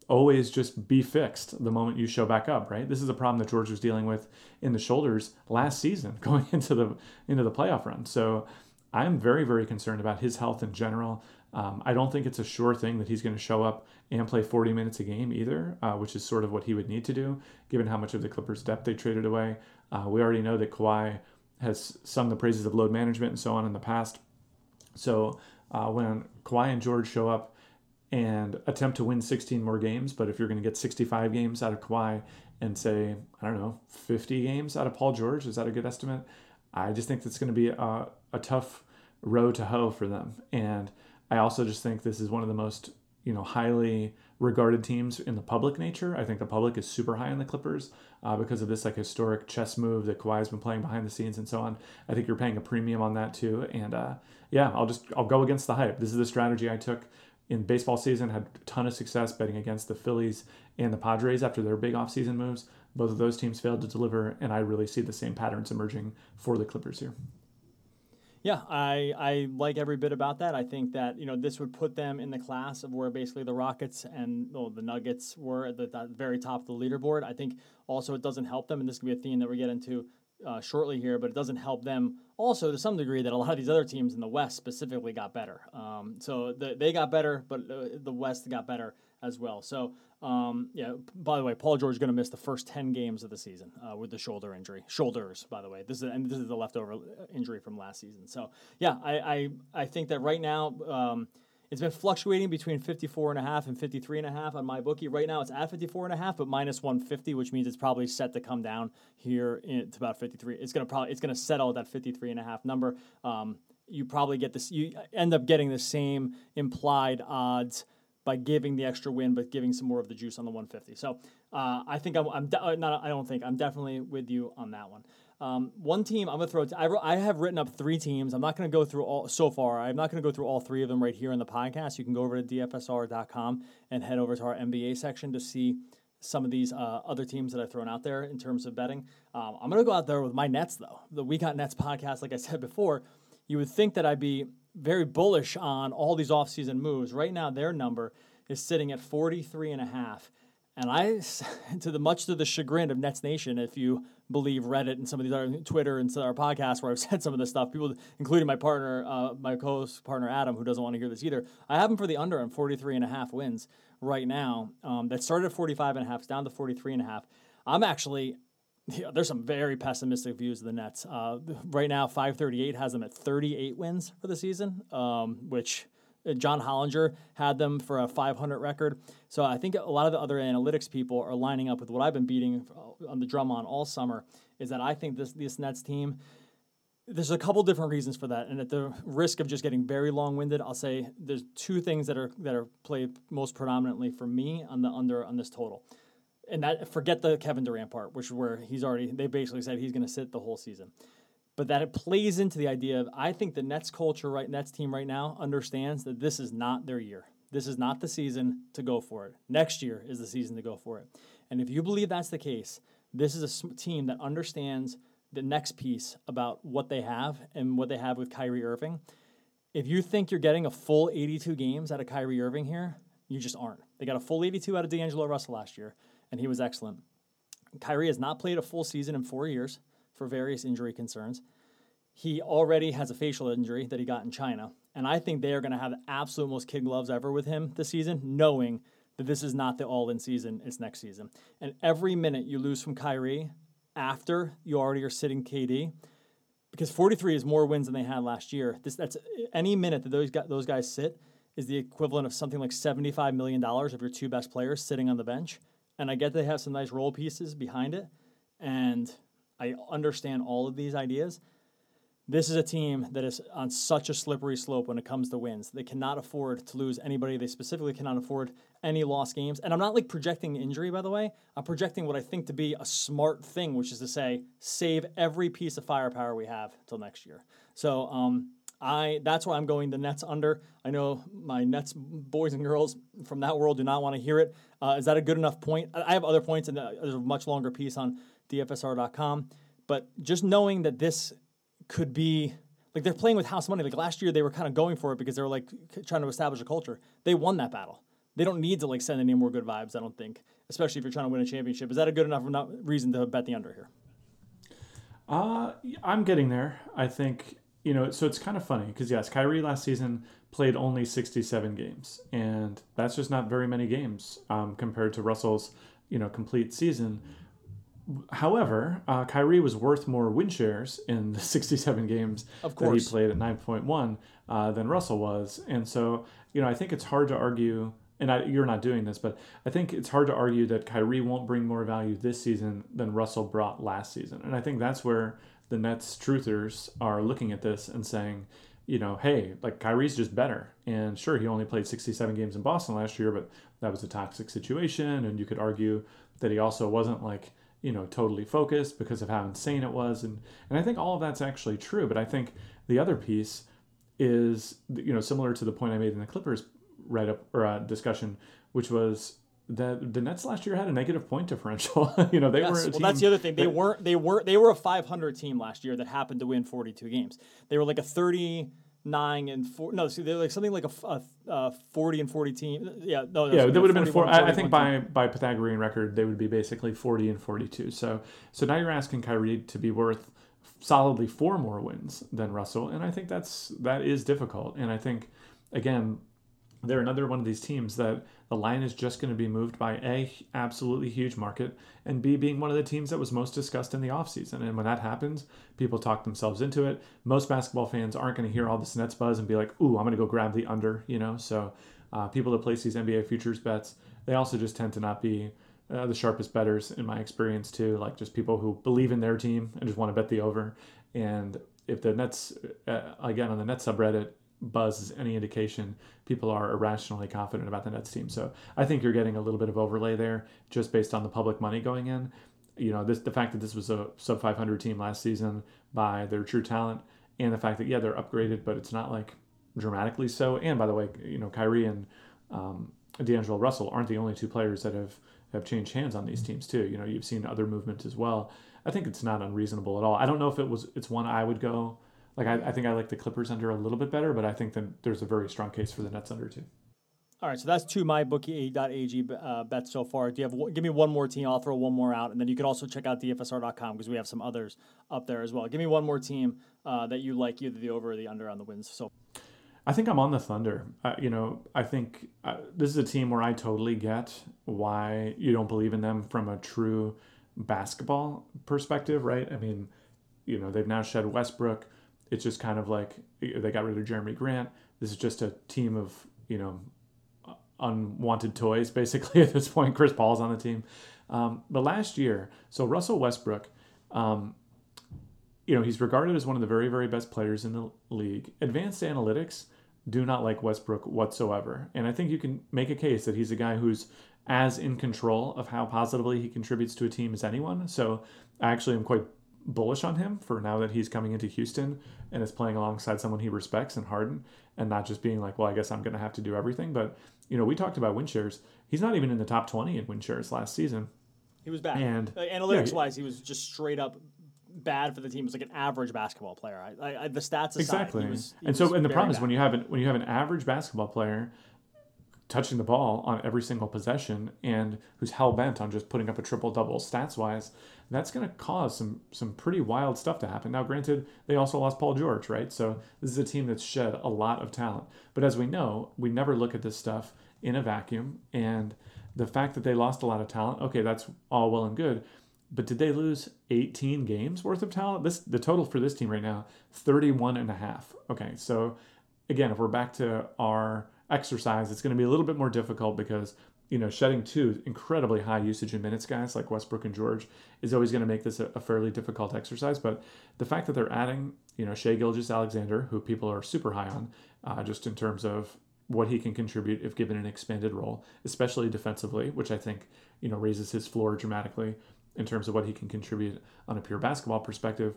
always just be fixed the moment you show back up, right? This is a problem that George was dealing with in the shoulders last season going into the into the playoff run. So I'm very, very concerned about his health in general. Um, I don't think it's a sure thing that he's going to show up and play 40 minutes a game either, uh, which is sort of what he would need to do, given how much of the Clippers' depth they traded away. Uh, we already know that Kawhi has sung the praises of load management and so on in the past. So uh, when Kawhi and George show up and attempt to win 16 more games, but if you're going to get 65 games out of Kawhi and say, I don't know, 50 games out of Paul George, is that a good estimate? I just think that's going to be a, a tough row to hoe for them. And I also just think this is one of the most you know highly regarded teams in the public nature. I think the public is super high on the Clippers uh, because of this like historic chess move that Kawhi's been playing behind the scenes and so on. I think you're paying a premium on that too. And uh, yeah, I'll just I'll go against the hype. This is the strategy I took in baseball season. Had a ton of success betting against the Phillies and the Padres after their big offseason moves. Both of those teams failed to deliver, and I really see the same patterns emerging for the Clippers here. Yeah, I, I like every bit about that. I think that you know this would put them in the class of where basically the Rockets and well, the Nuggets were at the, the, very top of the leaderboard. I think also it doesn't help them, and this could be a theme that we get into uh, shortly here, but it doesn't help them also to some degree that a lot of these other teams in the West specifically got better. Um, so the, they got better, but uh, the West got better as well. So um, yeah. By the way, Paul George is going to miss the first ten games of the season uh, with the shoulder injury. Shoulders, by the way. This is and this is the leftover uh, injury from last season. So yeah, I I, I think that right now. Um, it's been fluctuating between 54 and a half and 53 and a half on my bookie. Right now it's at 54 and a half, but minus 150, which means it's probably set to come down here to about 53. It's going to probably, it's going to settle at that 53 and a half number. Um, you probably get this, you end up getting the same implied odds by giving the extra win, but giving some more of the juice on the 150. So uh, I think I'm, I'm de- uh, not. I don't think I'm definitely with you on that one. Um, one team I'm gonna throw. i have written up three teams. I'm not gonna go through all so far. I'm not gonna go through all three of them right here in the podcast. You can go over to dfsr.com and head over to our NBA section to see some of these uh, other teams that I've thrown out there in terms of betting. Um, I'm gonna go out there with my Nets though. The We Got Nets podcast, like I said before, you would think that I'd be very bullish on all these offseason moves. Right now, their number is sitting at 43 and a half. And I, to the much to the chagrin of Nets Nation, if you believe Reddit and some of these other Twitter and our podcasts where I've said some of this stuff, people, including my partner, uh, my co-host partner Adam, who doesn't want to hear this either, I have him for the under on 43 and a half wins right now. Um, that started at 45 and a half, down to 43 and a half. I'm actually yeah, there's some very pessimistic views of the Nets. Uh, right now, 538 has them at 38 wins for the season, um, which uh, John Hollinger had them for a 500 record. So I think a lot of the other analytics people are lining up with what I've been beating uh, on the drum on all summer. Is that I think this this Nets team. There's a couple different reasons for that, and at the risk of just getting very long-winded, I'll say there's two things that are that are played most predominantly for me on the under on this total and that forget the Kevin Durant part, which is where he's already they basically said he's going to sit the whole season. But that it plays into the idea of I think the Nets culture right Nets team right now understands that this is not their year. This is not the season to go for it. Next year is the season to go for it. And if you believe that's the case, this is a team that understands the next piece about what they have and what they have with Kyrie Irving. If you think you're getting a full 82 games out of Kyrie Irving here, you just aren't. They got a full 82 out of D'Angelo Russell last year and he was excellent. Kyrie has not played a full season in four years for various injury concerns. He already has a facial injury that he got in China, and I think they are going to have the absolute most kid gloves ever with him this season, knowing that this is not the all in season, it's next season. And every minute you lose from Kyrie after you already are sitting KD, because 43 is more wins than they had last year. This that's any minute that those those guys sit is the equivalent of something like 75 million dollars of your two best players sitting on the bench and I get they have some nice role pieces behind it, and I understand all of these ideas. This is a team that is on such a slippery slope when it comes to wins. They cannot afford to lose anybody. They specifically cannot afford any lost games. And I'm not like projecting injury, by the way. I'm projecting what I think to be a smart thing, which is to say, save every piece of firepower we have till next year. So um, I that's why I'm going the Nets under. I know my Nets boys and girls from that world do not want to hear it. Uh, is that a good enough point? I have other points, and there's a much longer piece on DFSR.com. But just knowing that this could be like they're playing with house money. Like last year, they were kind of going for it because they were like trying to establish a culture. They won that battle. They don't need to like send any more good vibes. I don't think, especially if you're trying to win a championship. Is that a good enough reason to bet the under here? Uh, I'm getting there. I think you know, so it's kind of funny because yes, Kyrie last season played only 67 games, and that's just not very many games um, compared to Russell's, you know, complete season. However, uh, Kyrie was worth more win shares in the 67 games that he played at 9.1 uh, than Russell was, and so you know, I think it's hard to argue. And I, you're not doing this, but I think it's hard to argue that Kyrie won't bring more value this season than Russell brought last season. And I think that's where the Nets truthers are looking at this and saying, you know, hey, like Kyrie's just better. And sure, he only played 67 games in Boston last year, but that was a toxic situation. And you could argue that he also wasn't like, you know, totally focused because of how insane it was. And, and I think all of that's actually true. But I think the other piece is, you know, similar to the point I made in the Clippers write up or uh, discussion, which was the the Nets last year had a negative point differential. you know, they yes. were. well, that's the other thing. They weren't. They were. They were a 500 team last year that happened to win 42 games. They were like a 39 and four. No, see, they're like something like a, a, a 40 and 40 team. Yeah, no. Yeah, they would have been four. I, I think by team. by Pythagorean record, they would be basically 40 and 42. So so now you're asking Kyrie to be worth solidly four more wins than Russell, and I think that's that is difficult. And I think again they're another one of these teams that the line is just going to be moved by a absolutely huge market and b being one of the teams that was most discussed in the offseason. And when that happens people talk themselves into it. Most basketball fans aren't going to hear all this nets buzz and be like ooh i'm going to go grab the under you know? So uh, people that place these nba futures bets they also just tend to not be uh, the sharpest betters in my experience too. Like just people who believe in their team and just want to bet the over. And if the nets uh, again on the net subreddit buzz is any indication, people are irrationally confident about the Nets team. So I think you're getting a little bit of overlay there just based on the public money going in. You know, this the fact that this was a sub 500 team last season by their true talent, and the fact that yeah they're upgraded, but it's not like dramatically so. And by the way, you know, Kyrie and um, D'Angelo Russell aren't the only two players that have have changed hands on these teams too. You know, you've seen other movement as well. I think it's not unreasonable at all. I don't know if it was it's one I would go like I, I think I like the Clippers under a little bit better, but I think that there's a very strong case for the Nets under too. All right, so that's two mybookie.ag uh, bets so far. Do you have give me one more team? I'll throw one more out, and then you can also check out dfsr.com because we have some others up there as well. Give me one more team uh, that you like, either the over or the under on the wins. So, I think I'm on the Thunder. Uh, you know, I think uh, this is a team where I totally get why you don't believe in them from a true basketball perspective, right? I mean, you know, they've now shed Westbrook it's just kind of like they got rid of Jerami Grant. This is just a team of you know unwanted toys basically at this point. Chris Paul's on the team, um, but last year, so Russell Westbrook, um, you know, he's regarded as one of the very very best players in the league. Advanced analytics do not like Westbrook whatsoever, and I think you can make a case that he's a guy who's as in control of how positively he contributes to a team as anyone. So I actually am quite bullish on him for now that he's coming into Houston and is playing alongside someone he respects and Harden and not just being like, well, I guess I'm going to have to do everything. But, you know, we talked about win shares. He's not even in the top 20 in win shares last season. He was bad. And analytics yeah, wise, he was just straight up bad for the team. He was like an average basketball player. I, I, the stats aside, exactly. Was, and so, and the problem bad. is when you have an, when you have an average basketball player touching the ball on every single possession and who's hell bent on just putting up a triple double stats wise, that's going to cause some some pretty wild stuff to happen. Now, granted, they also lost Paul George, right? So this is a team that's shed a lot of talent. But as we know, we never look at this stuff in a vacuum. And the fact that they lost a lot of talent, okay, that's all well and good. But did they lose 18 games worth of talent? This the total for this team right now, 31 and a half. Okay, so again, if we're back to our exercise, it's going to be a little bit more difficult because you know shedding two incredibly high usage in minutes guys like Westbrook and George is always going to make this a, a fairly difficult exercise. But the fact that they're adding you know Shai Gilgeous-Alexander, who people are super high on, uh, just in terms of what he can contribute if given an expanded role, especially defensively, which I think you know raises his floor dramatically in terms of what he can contribute on a pure basketball perspective.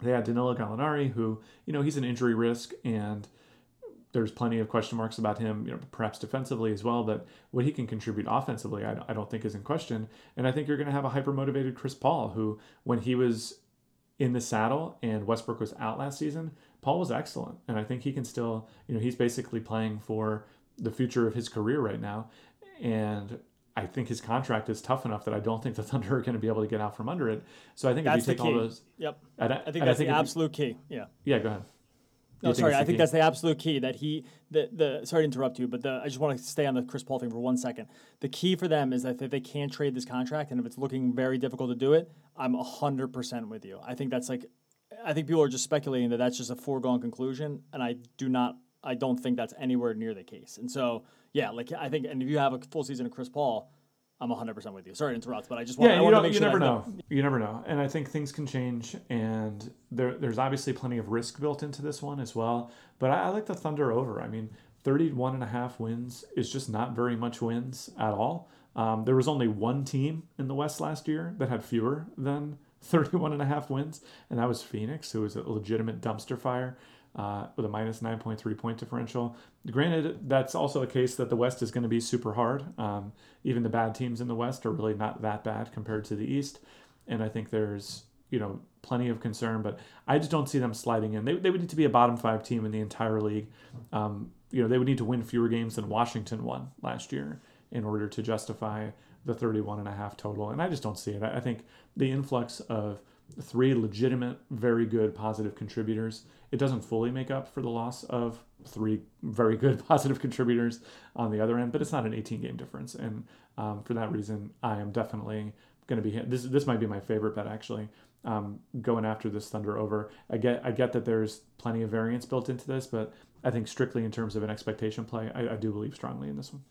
They had Danilo Gallinari, who you know he's an injury risk and there's plenty of question marks about him, you know, perhaps defensively as well, but what he can contribute offensively, I, I don't think is in question. And I think you're going to have a hyper motivated Chris Paul, who, when he was in the saddle and Westbrook was out last season, Paul was excellent. And I think he can still, you know, he's basically playing for the future of his career right now. And I think his contract is tough enough that I don't think the Thunder are going to be able to get out from under it. So I think that's if you take all those, yep, I, I think that's I think the absolute you, key. Yeah, yeah, go ahead. Oh, no, sorry. I think that's the absolute key. That he, the the. Sorry to interrupt you, but the I just want to stay on the Chris Paul thing for one second. The key for them is that if they can't trade this contract, and if it's looking very difficult to do it, I'm hundred percent with you. I think that's like, I think people are just speculating that that's just a foregone conclusion, and I do not. I don't think that's anywhere near the case. And so, yeah, like I think, and if you have a full season of Chris Paul, I'm 100% with you. Sorry to interrupt, but I just want, yeah, I want to make you sure never know. You never know. And I think things can change, and there, there's obviously plenty of risk built into this one as well. But I, I like the Thunder over. I mean, 31 and a half wins is just not very much wins at all. Um, there was only one team in the West last year that had fewer than 31 and a half wins, and that was Phoenix, who was a legitimate dumpster fire. Uh, with a minus 9.3 point differential. Granted, that's also a case that the West is going to be super hard. Um, even the bad teams in the West are really not that bad compared to the East. And I think there's, you know, plenty of concern, but I just don't see them sliding in. They, they would need to be a bottom five team in the entire league. Um, you know, they would need to win fewer games than Washington won last year in order to justify the 31 and a half total. And I just don't see it. I think the influx of three legitimate, very good positive contributors, it doesn't fully make up for the loss of three very good positive contributors on the other end, but it's not an 18 game difference. And um, for that reason, I am definitely going to be this. This might be my favorite bet actually. Um, going after this Thunder over. I get I get that there's plenty of variance built into this, but I think strictly in terms of an expectation play, I, I do believe strongly in this one.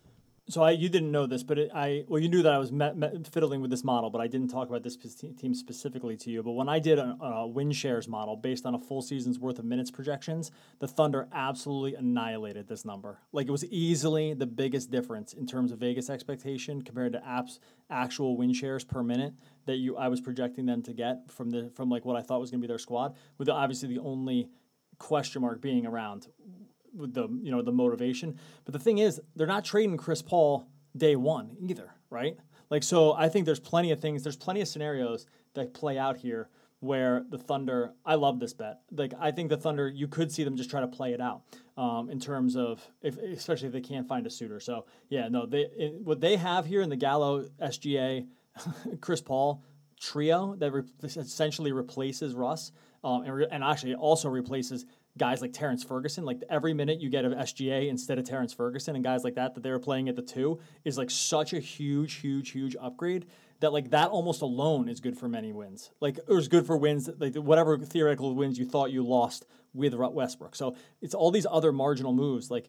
So I, you didn't know this, but it, I well, you knew that I was met, met, fiddling with this model, but I didn't talk about this team specifically to you. But when I did a, a, win shares model based on a full season's worth of minutes projections, the Thunder absolutely annihilated this number. Like it was easily the biggest difference in terms of Vegas expectation compared to apps actual win shares per minute that you I was projecting them to get from the from like what I thought was going to be their squad. With obviously the only question mark being around with the you know the motivation. But the thing is, they're not trading Chris Paul day one either, right? Like so, I think there's plenty of things. There's plenty of scenarios that play out here where the Thunder. I love this bet. Like I think the Thunder, you could see them just try to play it out um, in terms of if, especially if they can't find a suitor. So yeah, no, they it, what they have here in the Gallo SGA, Chris Paul trio that re- essentially replaces Russ. Um, and, re- and actually also replaces guys like Terrance Ferguson. Like every minute you get of SGA instead of Terrance Ferguson and guys like that that they were playing at the two is like such a huge, huge, huge upgrade that like that almost alone is good for many wins. Like it was good for wins, like whatever theoretical wins you thought you lost with Westbrook. So it's all these other marginal moves. Like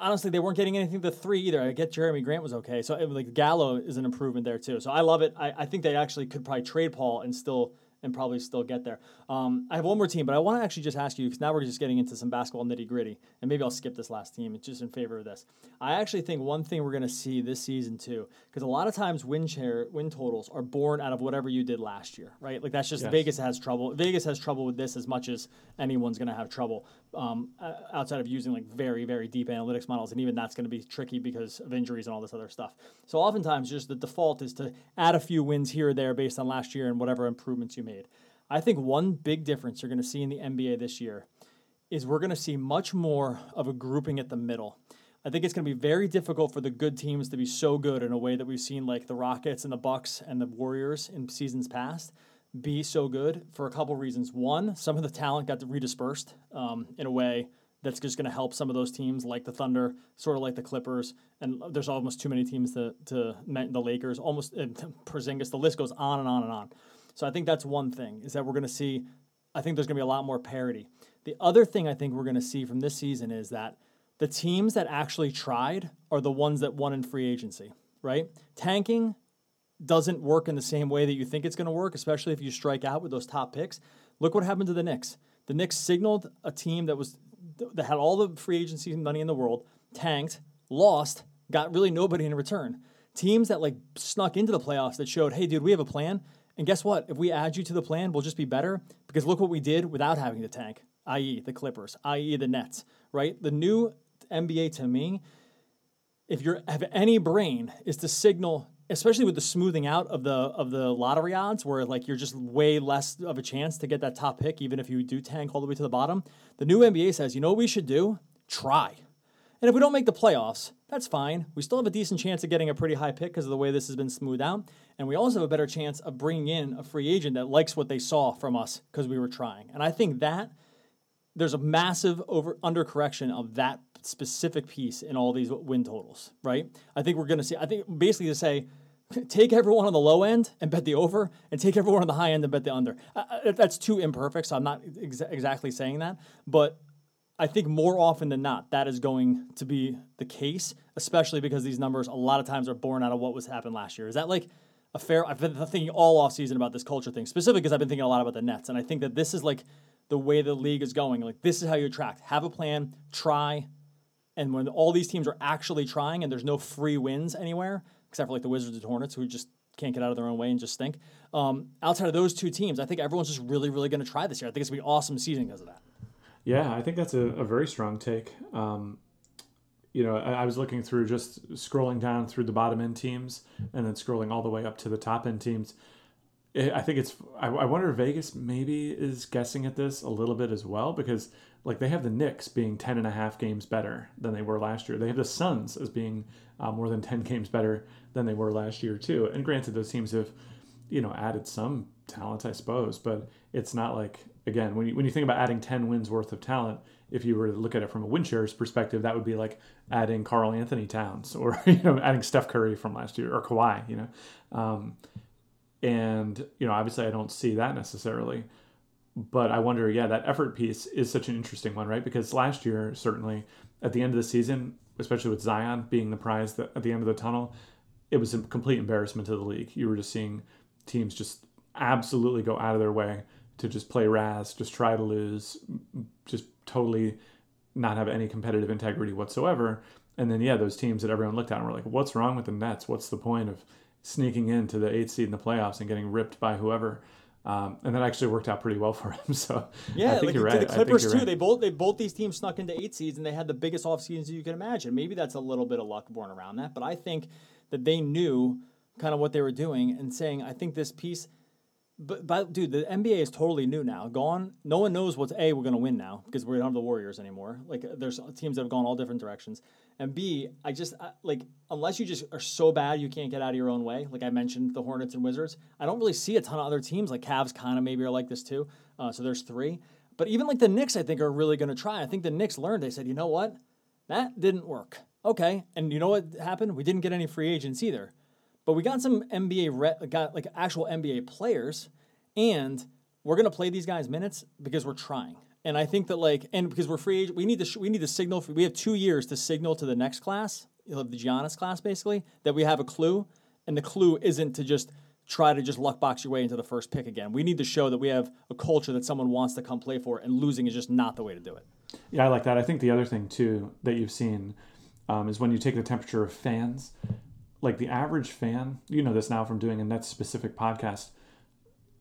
honestly, they weren't getting anything to three either. I get Jerami Grant was okay. So like Gallo is an improvement there too. So I love it. I, I think they actually could probably trade Paul and still and probably still get there. Um, I have one more team, but I want to actually just ask you because now we're just getting into some basketball nitty gritty, and maybe I'll skip this last team. It's just in favor of this. I actually think one thing we're going to see this season too, because a lot of times win share win totals are born out of whatever you did last year, right? Like that's just yes. Vegas has trouble. Vegas has trouble with this as much as anyone's going to have trouble um, outside of using like very very deep analytics models, and even that's going to be tricky because of injuries and all this other stuff. So oftentimes, just the default is to add a few wins here or there based on last year and whatever improvements you made. I think one big difference you're going to see in the NBA this year is we're going to see much more of a grouping at the middle. I think it's going to be very difficult for the good teams to be so good in a way that we've seen like the Rockets and the Bucks and the Warriors in seasons past be so good for a couple reasons. One, some of the talent got redispersed um, in a way that's just going to help some of those teams like the Thunder, sort of like the Clippers, and there's almost too many teams to to the Lakers, almost Porzingis. The list goes on and on and on. So I think that's one thing is that we're going to see. I think there's going to be a lot more parity. The other thing I think we're going to see from this season is that the teams that actually tried are the ones that won in free agency, right? Tanking doesn't work in the same way that you think it's going to work, especially if you strike out with those top picks. Look what happened to the Knicks. The Knicks signaled a team that was that had all the free agency money in the world, tanked, lost, got really nobody in return. Teams that like snuck into the playoffs that showed, hey, dude, we have a plan. And guess what? If we add you to the plan, we'll just be better because look what we did without having the tank, i.e., the Clippers, i.e., the Nets, right? The new NBA to me, if you have any brain, is to signal, especially with the smoothing out of the of the lottery odds, where like you're just way less of a chance to get that top pick, even if you do tank all the way to the bottom. The new NBA says, you know what we should do? Try. And if we don't make the playoffs, that's fine. We still have a decent chance of getting a pretty high pick because of the way this has been smoothed out. And we also have a better chance of bringing in a free agent that likes what they saw from us because we were trying. And I think that there's a massive over undercorrection of that specific piece in all these win totals, right? I think we're going to see, I think basically to say, take everyone on the low end and bet the over, and take everyone on the high end and bet the under. Uh, that's too imperfect, so I'm not ex- exactly saying that. But I think more often than not, that is going to be the case, especially because these numbers a lot of times are born out of what was happened last year. Is that like a fair? I've been thinking all off season about this culture thing, specifically because I've been thinking a lot about the Nets, and I think that this is like the way the league is going. Like this is how you attract. Have a plan, try, and when all these teams are actually trying, and there's no free wins anywhere except for like the Wizards and Hornets, who just can't get out of their own way and just stink. Um, outside of those two teams, I think everyone's just really, really going to try this year. I think it's going to be awesome season because of that. Yeah, I think that's a, a very strong take. Um, you know, I, I, was looking through just scrolling down through the bottom end teams and then scrolling all the way up to the top end teams. I think it's. I, I wonder Vegas maybe is guessing at this a little bit as well because like they have the Knicks being 10 and a half games better than they were last year. They have the Suns as being uh, more than 10 games better than they were last year too. And granted, those teams have, you know, added some talent, I suppose, but it's not like again when you when you think about adding 10 wins worth of talent, if you were to look at it from a win shares perspective, that would be like adding Karl-Anthony Towns or you know adding Steph Curry from last year or Kawhi, you know. Um, and you know, obviously, I don't see that necessarily but I wonder, yeah, that effort piece is such an interesting one, right? Because last year, certainly at the end of the season, especially with Zion being the prize that, at the end of the tunnel, it was a complete embarrassment to the league. You were just seeing teams just absolutely go out of their way to just play Raz, just try to lose, just totally not have any competitive integrity whatsoever. And then, yeah, those teams that everyone looked at and were like, what's wrong with the Nets? What's the point of sneaking into the eighth seed in the playoffs and getting ripped by whoever? Um, and that actually worked out pretty well for him. So yeah, I think like you're right. The Clippers too. Right. They both they both these teams snuck into eight seeds and they had the biggest off seasons you can imagine. Maybe that's a little bit of luck born around that, but I think that they knew kind of what they were doing and saying, I think this piece but, but dude, the NBA is totally new now. Gone. No one knows what's a we're gonna win now because we don't have the Warriors anymore. Like there's teams that have gone all different directions. And B, I just I, like unless you just are so bad you can't get out of your own way. Like I mentioned, the Hornets and Wizards. I don't really see a ton of other teams. Like Cavs, kind of maybe are like this too. Uh, so there's three. But even like the Knicks, I think are really gonna try. I think the Knicks learned. They said, you know what, that didn't work. Okay, and you know what happened? We didn't get any free agents either. But we got some NBA got like actual NBA players, and we're gonna play these guys minutes because we're trying. And I think that like, and because we're free agent, we need to sh- we need to signal. For, we have two years to signal to the next class, know, the Giannis class, basically, that we have a clue. And the clue isn't to just try to just luck box your way into the first pick again. We need to show that we have a culture that someone wants to come play for, and losing is just not the way to do it. Yeah, I like that. I think the other thing too that you've seen um, is when you take the temperature of fans like the average fan, you know this now from doing a Nets specific podcast,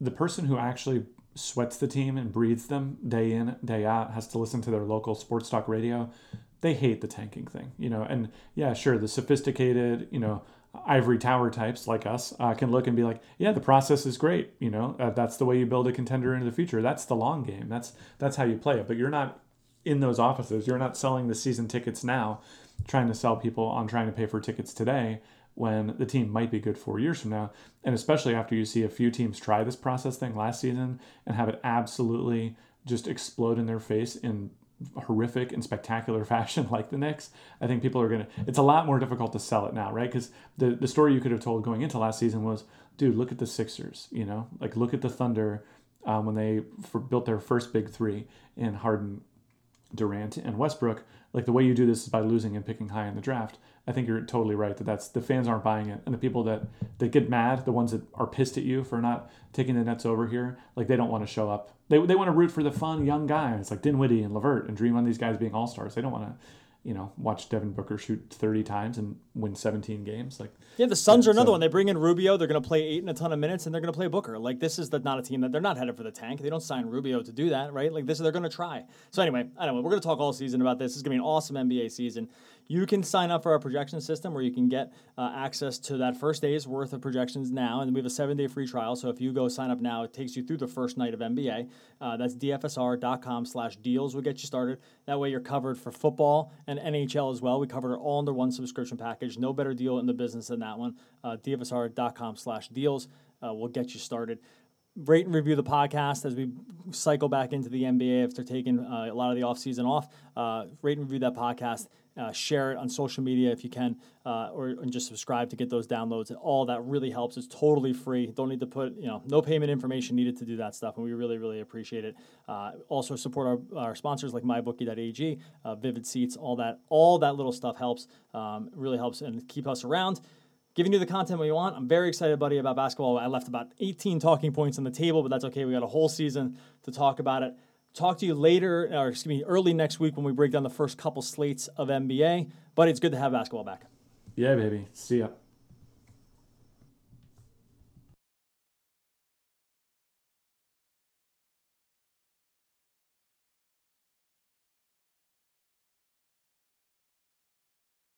the person who actually sweats the team and breathes them day in, day out, has to listen to their local sports talk radio. They hate the tanking thing, you know. And yeah, sure, the sophisticated, you know, ivory tower types like us uh, can look and be like, yeah, the process is great. You know, uh, that's the way you build a contender into the future. That's the long game. That's that's how you play it. But you're not in those offices. You're not selling the season tickets now, trying to sell people on trying to pay for tickets today when the team might be good four years from now. And especially after you see a few teams try this process thing last season and have it absolutely just explode in their face in horrific and spectacular fashion like the Knicks, I think people are going to, it's a lot more difficult to sell it now, right? Because the, the story you could have told going into last season was, dude, look at the Sixers, you know, like look at the Thunder um, when they for, built their first big three in Harden, Durant, and Westbrook. Like the way you do this is by losing and picking high in the draft. I think you're totally right that that's the fans aren't buying it, and the people that that get mad, the ones that are pissed at you for not taking the Nets over here, like they don't want to show up. They they want to root for the fun young guys like Dinwiddie and LeVert and dream on these guys being all stars. They don't want to you know, watch Devin Booker shoot 30 times and win 17 games. Like, yeah, the Suns are another so, one. They bring in Rubio. They're going to play eight and a ton of minutes, and they're going to play Booker. Like, this is the, not a team that they're not headed for the tank. They don't sign Rubio to do that, right? Like, this they're going to try. So anyway, I don't know. We're going to talk all season about this. It's going to be an awesome NBA season. You can sign up for our projection system where you can get uh, access to that first day's worth of projections now, and we have a seven-day free trial. So if you go sign up now, it takes you through the first night of NBA. Uh, that's dfsr.com slash deals We'll get you started. That way, you're covered for football and NHL as well well. We covered it all under one subscription package. No better deal in the business than that one. Uh, DFSR.com slash deals uh, will get you started. Rate and review the podcast as we cycle back into the NBA after taking uh, a lot of the offseason off. Uh, rate and review that podcast. Uh, share it on social media if you can, uh, or and just subscribe to get those downloads. And all that really helps. It's totally free. Don't need to put, you know, no payment information needed to do that stuff, and we really, really appreciate it. Uh, also support our, our sponsors like MyBookie.ag, uh, Vivid Seats, all that, all that little stuff helps. Um, really helps and keep us around. Giving you the content we want. I'm very excited, buddy, about basketball. I left about 18 talking points on the table, but that's okay. We got a whole season to talk about it. Talk to you later, or excuse me, early next week when we break down the first couple slates of NBA. But it's good to have basketball back. Yeah, baby. See ya.